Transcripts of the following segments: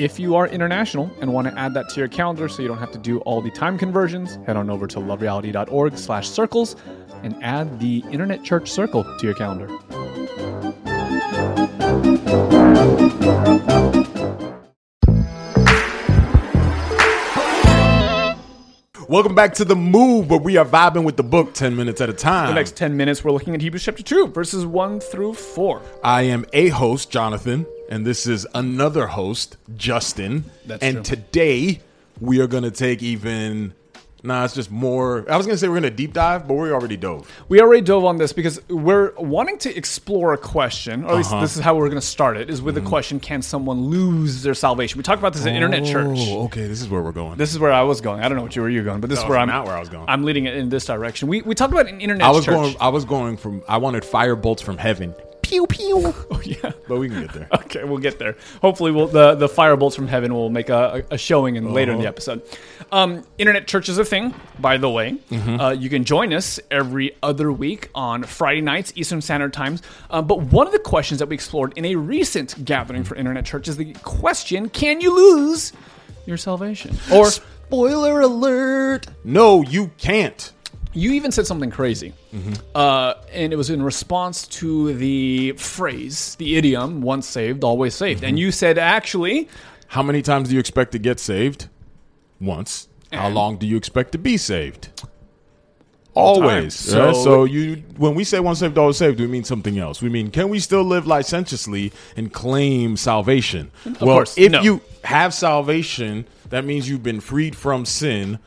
If you are international and want to add that to your calendar so you don't have to do all the time conversions, head on over to lovereality.org slash circles and add the Internet Church Circle to your calendar. Welcome back to the move where we are vibing with the book 10 minutes at a time. The next 10 minutes, we're looking at Hebrews chapter 2, verses 1 through 4. I am a host, Jonathan, and this is another host, Justin. That's and true. today we are going to take even. Nah, it's just more. I was going to say we're going to deep dive, but we already dove. We already dove on this because we're wanting to explore a question, or at least Uh-huh. this is how we're going to start it, is with the question Can someone lose their salvation? We talked about this at Internet Church. Oh, okay. This is where we're going. This is where I was going. I don't know what you were you going, but this is was where I'm not where I was going. I'm leading it in this direction. We, we talked about an Internet I was Church. going. I was going from. I wanted fire bolts from heaven. Pew pew. oh, yeah. But we can get there. Okay, we'll get there. Hopefully, we'll, the the fire bolts from heaven will make a, a showing in later in the Uh-huh. episode. Um, Internet church is a thing, by the way. Mm-hmm. Uh, you can join us every other week on Friday nights, Eastern Standard Times. Uh, but one of the questions that we explored in a recent gathering for Internet church is the question: Can you lose your salvation? Or Spoiler alert. No, you can't. You even said something crazy, Mm-hmm. uh, and it was in response to the phrase, the idiom "once saved, always saved," Mm-hmm. and you said actually. How many times do you expect to get saved? Once. How long do you expect to be saved? Always. So- So, so you, when we say once saved, always saved, we mean something else. We mean, can we still live licentiously and claim salvation? well, course, if no. you have salvation, that means you've been freed from sin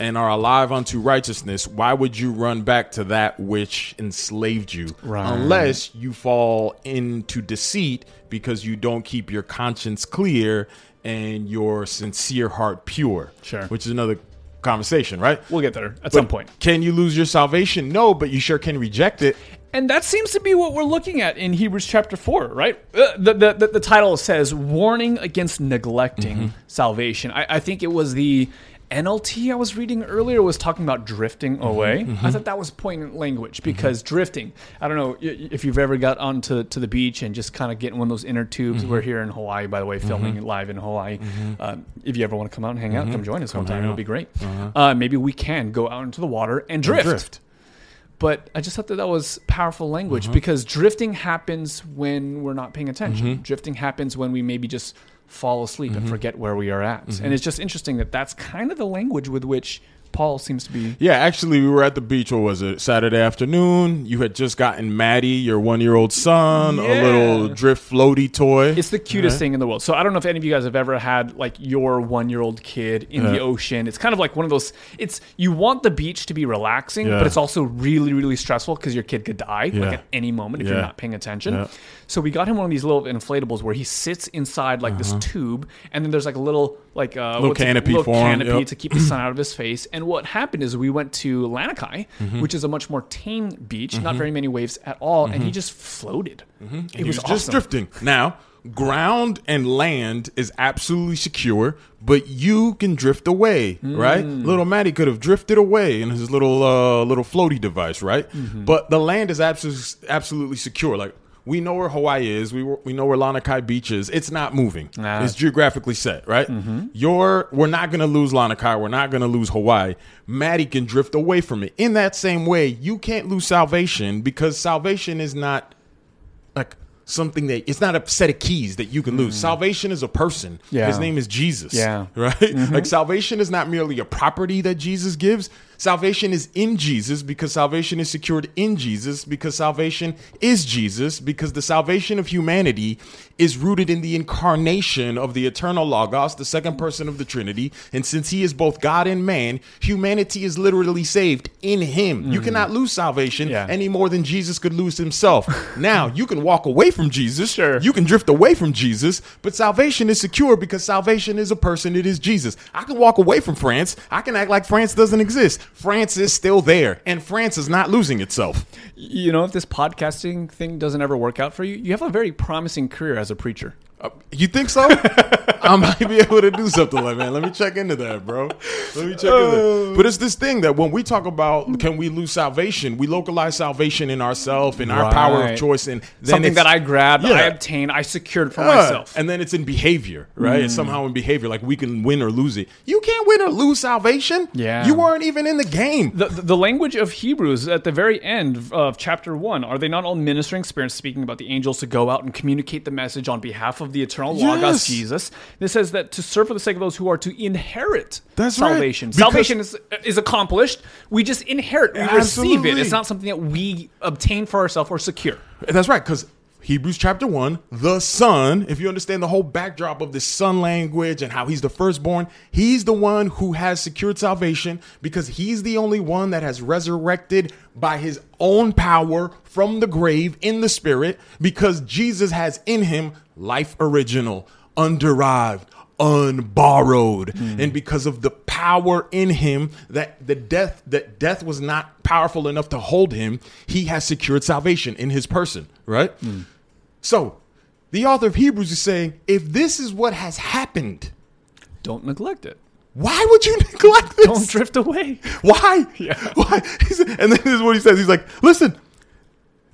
and are alive unto righteousness. Why would you run back to that which enslaved you? Right. Unless you fall into deceit because you don't keep your conscience clear and your sincere heart pure. Sure. Which is another conversation, right? We'll get there at But some point. Can you lose your salvation? No, but you sure can reject it. And that seems to be what we're looking at in Hebrews chapter 4, right? Uh, the, the, the, the title says, Warning Against Neglecting Mm-hmm. Salvation. I, I think it was the NLT I was reading earlier was talking about drifting Mm-hmm. away. I thought that was poignant language because drifting, I don't know if you've ever got onto to the beach and just kind of getting one of those inner tubes. Mm-hmm. We're here in Hawaii, by the way, filming it live in Hawaii. Um, if you ever want to come out and hang out, come join us one time. It'll be great. Uh, maybe we can go out into the water and drift Drift. but I just thought that that was powerful language Mm-hmm. because drifting happens when we're not paying attention. Drifting happens when we maybe just fall asleep Mm-hmm. and forget where we are at. And it's just interesting that that's kind of the language with which Paul seems to be. Yeah, actually, we were at the beach. What was it? Saturday afternoon. You had just gotten Maddie, your one-year-old son, Yeah. a little drift floaty toy. It's the cutest thing in the world. So I don't know if any of you guys have ever had like your one-year-old kid in the ocean. It's kind of like one of those. It's you want the beach to be relaxing, Yeah. but it's also really, really stressful because your kid could die Yeah. like at any moment if you're not paying attention. So we got him one of these little inflatables where he sits inside like this tube, and then there's like a little like uh, Little it- canopy little canopy yep. to keep the sun out of his face. And what happened is we went to Lanikai, Mm-hmm. which is a much more tame beach, not very many waves at all, and he just floated. It he was, was, just awesome. drifting. Now, ground and land is absolutely secure, but you can drift away, right? Little Matty could have drifted away in his little uh, little floaty device, right? But the land is absolutely absolutely secure. Like we know where Hawaii is, we we know where Lanikai Beach is. It's not moving. Ah. It's geographically set, right? You're we're not gonna lose Lanikai. We're not gonna lose Hawaii. Maddie can drift away from it. In that same way, you can't lose salvation because salvation is not like something that it's not a set of keys that you can lose. Salvation is a person. Yeah. His name is Jesus. Yeah. Right? Like salvation is not merely a property that Jesus gives. Salvation is in Jesus because salvation is secured in Jesus because salvation is Jesus because the salvation of humanity is rooted in the incarnation of the eternal Logos, the second person of the Trinity. And since he is both God and man, humanity is literally saved in him. You hmm. cannot lose salvation Yeah. any more than Jesus could lose himself. now, you can walk away from Jesus. Sure. You can drift away from Jesus, but salvation is secure because salvation is a person. It is Jesus. I can walk away from France. I can act like France doesn't exist. France is still there, and France is not losing itself. You know, if this podcasting thing doesn't ever work out for you, you have a very promising career as a preacher. Uh, you think so? I might be able to do something like that. Man. Let me check into that, bro. Let me check into that. But it's this thing that when we talk about can we lose salvation, we localize salvation in ourselves, in our power of choice, and then Something that I grabbed, I Yeah. obtained, I secured for Yeah. myself. And then it's in behavior, right? It's somehow in behavior. Like we can win or lose it. You can't win or lose salvation. Yeah. You weren't even in the game. the the language of Hebrews at the very end of chapter one are they not all ministering spirits speaking about the angels to go out and communicate the message on behalf of the eternal Logos Yes. Jesus? This says that to serve for the sake of those who are to inherit That's salvation. Because- Salvation is is accomplished. We just inherit. We receive it. It's not something that we obtain for ourselves or secure. That's right, because Hebrews chapter 1, the Son, if you understand the whole backdrop of the Son language and how he's the firstborn, he's the one who has secured salvation because he's the only one that has resurrected by his own power from the grave in the Spirit because Jesus has in him life original, underived, unborrowed. Hmm. And because of the power in him that the death that death was not powerful enough to hold him he has secured salvation in his person right so the author of hebrews is saying if this is what has happened Don't neglect it. why would you neglect this Don't drift away. why Yeah. why and then this is what he says he's like listen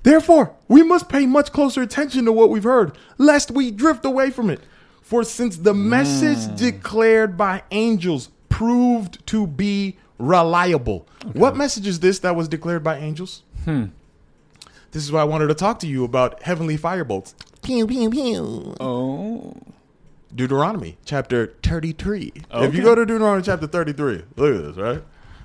Therefore, we must pay much closer attention to what we've heard, lest we drift away from it. For since the message declared by angels proved to be reliable. What message is this that was declared by angels? Hmm. This is why I wanted to talk to you about heavenly firebolts. Pew, pew, pew. Oh. Deuteronomy chapter 33. If you go to Deuteronomy chapter 33, look at this, right?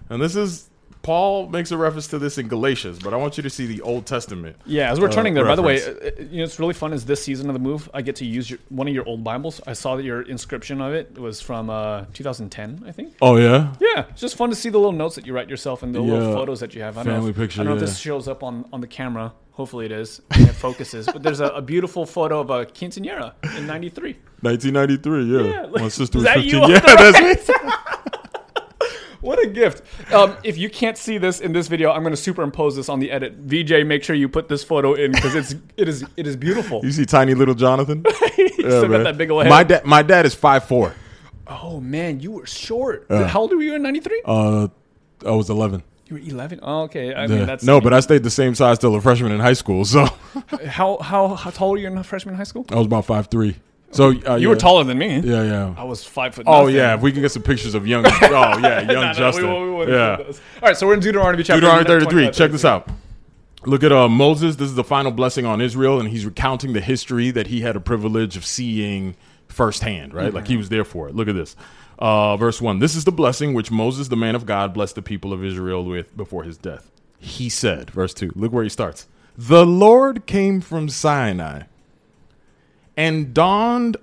And this is Paul makes a reference to this in Galatians, but I want you to see the Old Testament. Yeah, as we're uh, turning there, by the way, reference. uh, you know, it's really fun. Is this season of the move, I get to use your, one of your old Bibles. I saw that your inscription of it was from uh, 2010, I think. Oh yeah. Yeah, it's just fun to see the little notes that you write yourself and the little photos that you have. I Family if, picture, I don't know if this shows up on, on the camera. Hopefully it is. And it focuses. but there's a, a beautiful photo of a quinceanera in '93. 1993, yeah. Yeah, My sister is was that 15. you Yeah, that's me. What a gift! Um, if you can't see this in this video, I'm going to superimpose this on the edit. VJ, make sure you put this photo in because it's it is it is beautiful. You see tiny little Jonathan? He's still got that big old head. My dad my dad is 5'4. Oh man, you were short. How old were you in '93? Uh I was 11. you were 11. Oh, okay. I Yeah. mean, that's no, but I stayed the same size till a freshman in high school. So how how how tall were you in freshman in high school? I was about 5'3. So uh, You yeah. were taller than me. Yeah, yeah. I was five foot. Oh nothing. yeah, if we can get some pictures of young. oh yeah, young No, no, Justin. we, we wouldn't yeah. All right, so we're in Deuteronomy chapter Deuteronomy 33. 25, Check this out. Look at uh, Moses. This is the final blessing on Israel, and he's recounting the history that he had a privilege of seeing firsthand, right? Like he was there for it. Look at this. Uh, verse 1 This is the blessing which Moses, the man of God, blessed the people of Israel with before his death. He said, verse 2, look where he starts. The Lord came from Sinai and dawned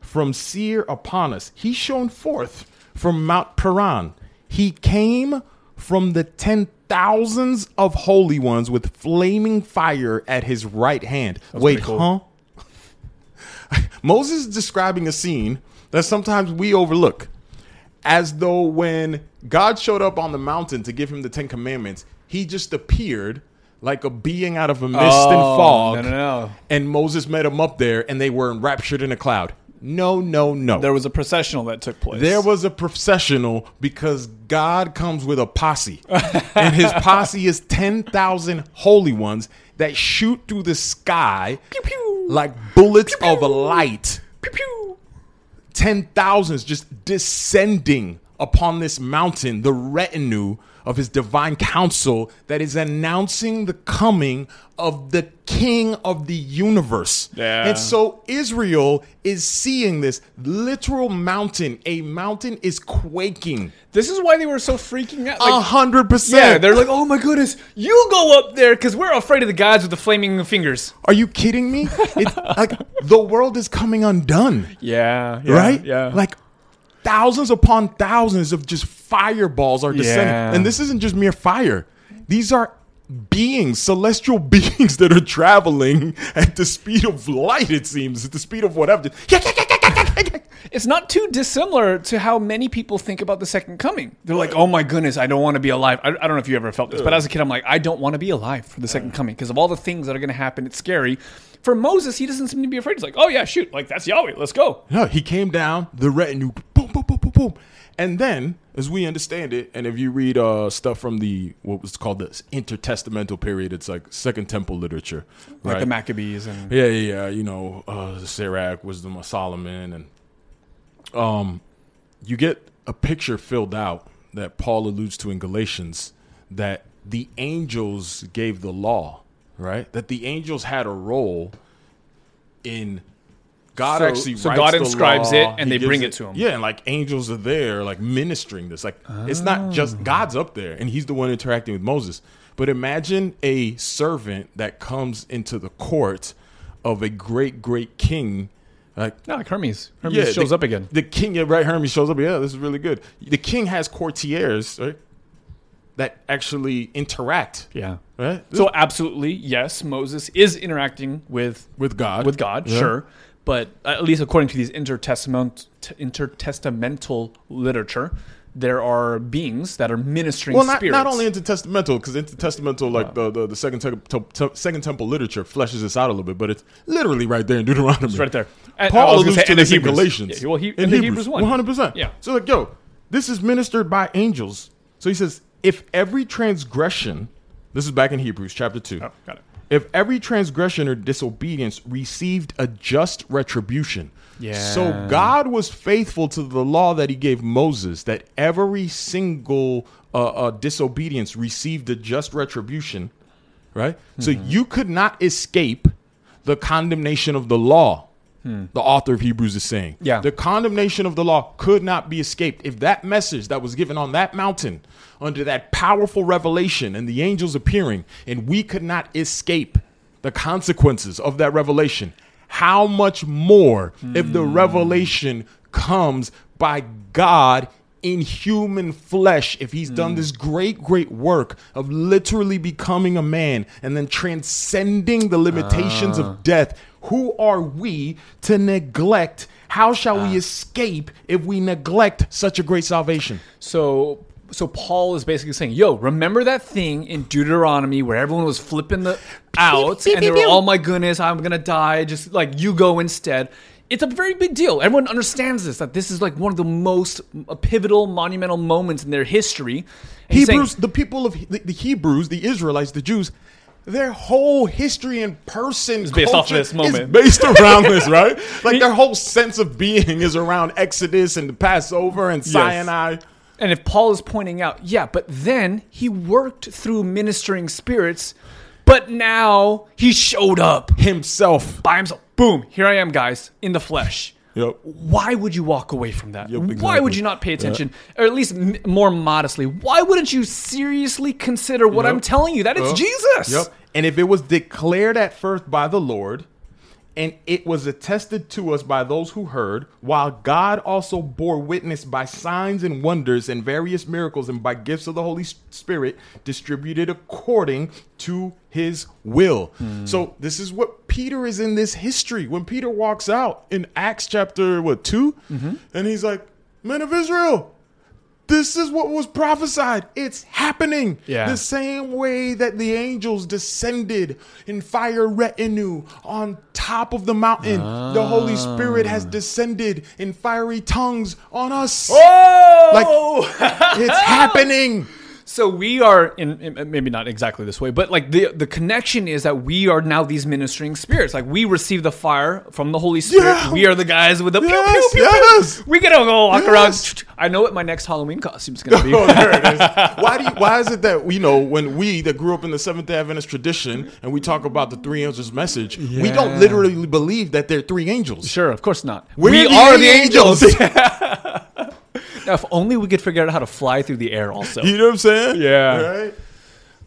from Seir upon us. He shone forth from Mount Paran. He came from the ten thousands of holy ones with flaming fire at his right hand. Wait, cool. huh? Moses is describing a scene that sometimes we overlook. As though when God showed up on the mountain to give him the Ten Commandments, he just appeared like a being out of a mist and Oh, fog. no, no, no. And Moses met him up there, and they were enraptured in a cloud. No, no, no. There was a processional that took place. There was a processional because God comes with a posse. and his posse is 10,000 holy ones that shoot through the sky like bullets of light. Pew, pew. 10,000s just descending upon this mountain, the retinue of his divine council that is announcing the coming of the king of the universe. Yeah. And so Israel is seeing this literal mountain. A mountain is quaking. This is why they were so freaking out. A Like, hundred percent. yeah, they're like, "Oh my goodness, you go up there because we're afraid of the guys with the flaming fingers." Are you kidding me? It's like the world is coming undone. Yeah, right? Yeah, Like thousands upon thousands of just fireballs are descending. Yeah. And this isn't just mere fire. These are beings, celestial beings that are traveling at the speed of light, it seems, at the speed of whatever. it's not too dissimilar to how many people think about the second coming. They're like, "Oh my goodness, I don't want to be alive." I, I don't know if you ever felt this, but as a kid, I'm like, "I don't want to be alive for the second coming because of all the things that are going to happen. It's scary." For Moses, he doesn't seem to be afraid. He's like, "Oh yeah, shoot, like that's Yahweh. Let's go." No, he came down, the retinue, boom. And then, as we understand it, and if you read uh, stuff from the what was called the intertestamental period, it's like Second Temple literature, Like right? the Maccabees and Yeah, yeah, yeah. You know, uh, Sirach, Wisdom of Solomon, and um, you get a picture filled out that Paul alludes to in Galatians that the angels gave the law, right? That the angels had a role in. God So- actually so God inscribes law, it, and he they bring it to him. Yeah, and like angels are there, like ministering this. Like it's not just ah. God's up there, and He's the one interacting with Moses. But imagine a servant that comes into the court of a great, great king. Like no, like Hermes. Hermes shows the, up again. The king, yeah, right? Hermes shows up. Yeah, this is really good. The king has courtiers, right? That actually interact, Yeah. right? So absolutely, yes, Moses is interacting with with God, with God, Yeah. sure. But at least according to these intertestament, intertestamental literature, there are beings that are ministering Well, not, spirits. not only intertestamental, because intertestamental, like the, the, the second, te- te- second temple literature, fleshes this out a little bit, but it's literally right there in Deuteronomy. It's right there. And Paul alludes say, to this in Galatians. Yeah, well, he, in in Hebrews, Hebrews one. 100%. Yeah. So, like, yo, this is ministered by angels. So he says, if every transgression, this is back in Hebrews chapter 2. Oh, got it. If every transgression or disobedience received a just retribution. Yeah. So God was faithful to the law that he gave Moses, that every single uh, uh, disobedience received a just retribution, right? So you could not escape the condemnation of the law. Hmm. The author of Hebrews is saying. Yeah. The condemnation of the law could not be escaped. If that message that was given on that mountain, under that powerful revelation and the angels appearing, and we could not escape the consequences of that revelation, how much more if the hmm. revelation comes by God in human flesh if he's done mm. this great great work of literally becoming a man and then transcending the limitations of ah. death? Who are we to neglect? How shall we ah. escape if we neglect such a great salvation? So so Paul is basically saying, "Yo, remember that thing in Deuteronomy where everyone was flipping the out and they were, oh my goodness, I'm gonna die. Just like you go instead." It's a very big deal. Everyone understands this. That this is like one of the most pivotal, monumental moments in their history. And he's saying- hebrews the people of the, the hebrews the israelites the jews their whole history and person is based off this moment. based around this, right? Like their whole sense of being is around Exodus and the Passover and Sinai. And if Paul is pointing out, yeah, but then he worked through ministering spirits, but now he showed up Himself. by himself. Boom, here I am, guys, in the flesh. Yep. Why would you walk away from that? Yep, Why would you not pay attention, or at least m- more modestly? Why wouldn't you seriously consider what Yep. I'm telling you? That it's Jesus. Yep. And if it was declared at first by the Lord, and it was attested to us by those who heard, while God also bore witness by signs and wonders and various miracles and by gifts of the Holy Spirit distributed according to his will. Hmm. So this is what Peter is in this history. When Peter walks out in Acts chapter what 2 mm-hmm. and he's like, Men of Israel, This is what was prophesied. It's happening. Yeah. The same way that the angels descended in fire retinue on top of the mountain, the Holy Spirit has ah. descended in fiery tongues on us. Oh, Like It's happening. So we are in, in- maybe not exactly this way, but like the the connection is that we are now these ministering spirits. Like we receive the fire from the Holy Spirit. Yeah. We are the guys with the Yes, pew, pew, yes. pew. We get to go walk Yes. around. I know what my next Halloween costume is going to be. Oh, there it is. Why do you, why is it that you know when we that grew up in the Seventh Day Adventist tradition and we talk about the three angels message, we don't literally believe that they're three angels. Sure, of course not. We're we the are the angels. angels. If only we could figure out how to fly through the air. Also, You know what I'm saying? Yeah. Right?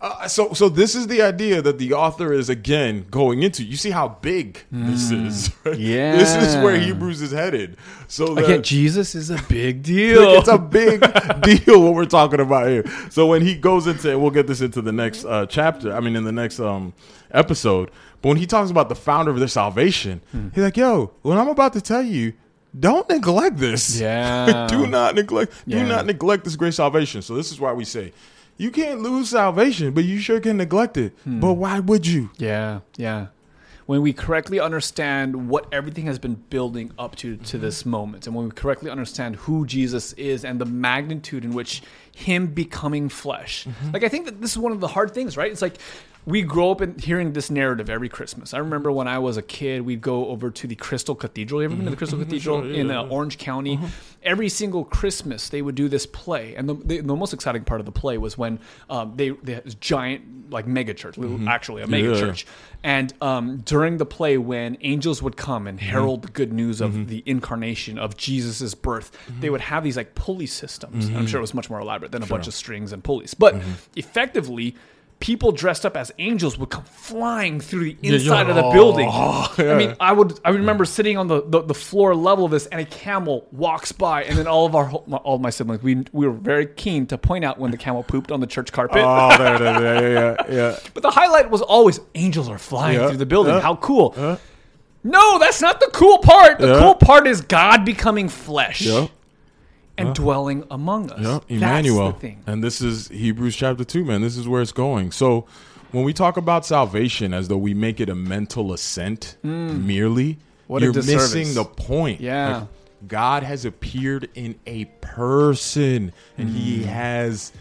Uh, so, so this is the idea that the author is again going into. You see how big this is. right? Yeah. this is where Hebrews is headed. So that, again, Jesus is a big deal. Look, it's a big deal what we're talking about here. So when he goes into, we'll get this into the next uh, chapter. I mean, in the next um, episode. But when he talks about the founder of their salvation, Hmm. he's like, "Yo, what I'm about to tell you, don't neglect this. Yeah. do not neglect. Yeah. Do not neglect this great salvation." So this is why we say. You can't lose salvation, but you sure can neglect it. Hmm. But why would you? Yeah, yeah. When we correctly understand what everything has been building up to to this moment, and when we correctly understand who Jesus is and the magnitude in which Him becoming flesh, mm-hmm. like I think that this is one of the hard things, right? It's like we grow up in hearing this narrative every Christmas. I remember when I was a kid, we'd go over to the Crystal Cathedral. You ever been to the mm-hmm. Crystal mm-hmm. Cathedral Sure, yeah, in uh, yeah. Orange County? Every single Christmas, they would do this play, and the, the, the most exciting part of the play was when um, they they had this giant like mega church, actually a mega Yeah. church, and um, during the play, when angels would come and herald the good news of the incarnation of Jesus' birth, they would have these like pulley systems. I'm sure it was much more elaborate than a bunch of strings and pulleys, but effectively. People dressed up as angels would come flying through the yeah. inside of the building. Oh, I mean, I would. I remember sitting on the, the, the floor level of this, and a camel walks by, and then all of our all of my siblings, we we were very keen to point out when the camel pooped on the church carpet. Oh, there, there, there, yeah, yeah, yeah. But the highlight was always angels are flying Yeah, through the building. yeah, How cool. yeah. No, that's not the cool part. The Yeah. cool part is God becoming flesh Yeah. and dwelling among us. Yeah, That's Emmanuel. the thing. And this is Hebrews chapter 2, man. This is where it's going. So when we talk about salvation as though we make it a mental assent merely, Mm. What a you're missing the point. Yeah. Like, God has appeared in a person and Mm. he has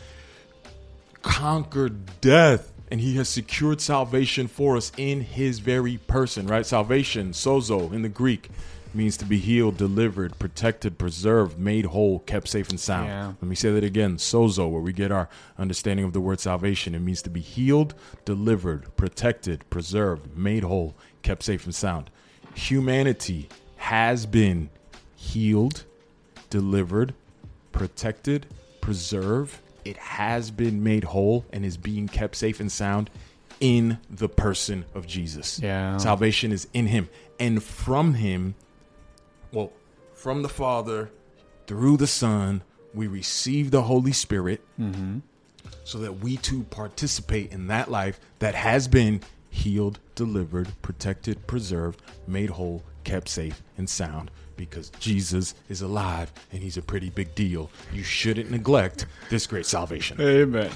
conquered death and he has secured salvation for us in his very person, right? Salvation, sozo in the Greek, means to be healed, delivered, protected, preserved, made whole, kept safe and sound. Yeah. Let me say that again. Sozo, where we get our understanding of the word salvation. It means to be healed, delivered, protected, preserved, made whole, kept safe and sound. Humanity has been healed, delivered, protected, preserved. It has been made whole and is being kept safe and sound in the person of Jesus. Yeah. Salvation is in him. And from him, well, from the Father through the Son, we receive the Holy Spirit mm-hmm. so that we too participate in that life that has been healed, delivered, protected, preserved, made whole, kept safe, and sound. Because Jesus is alive and he's a pretty big deal. You shouldn't neglect this great salvation. Amen.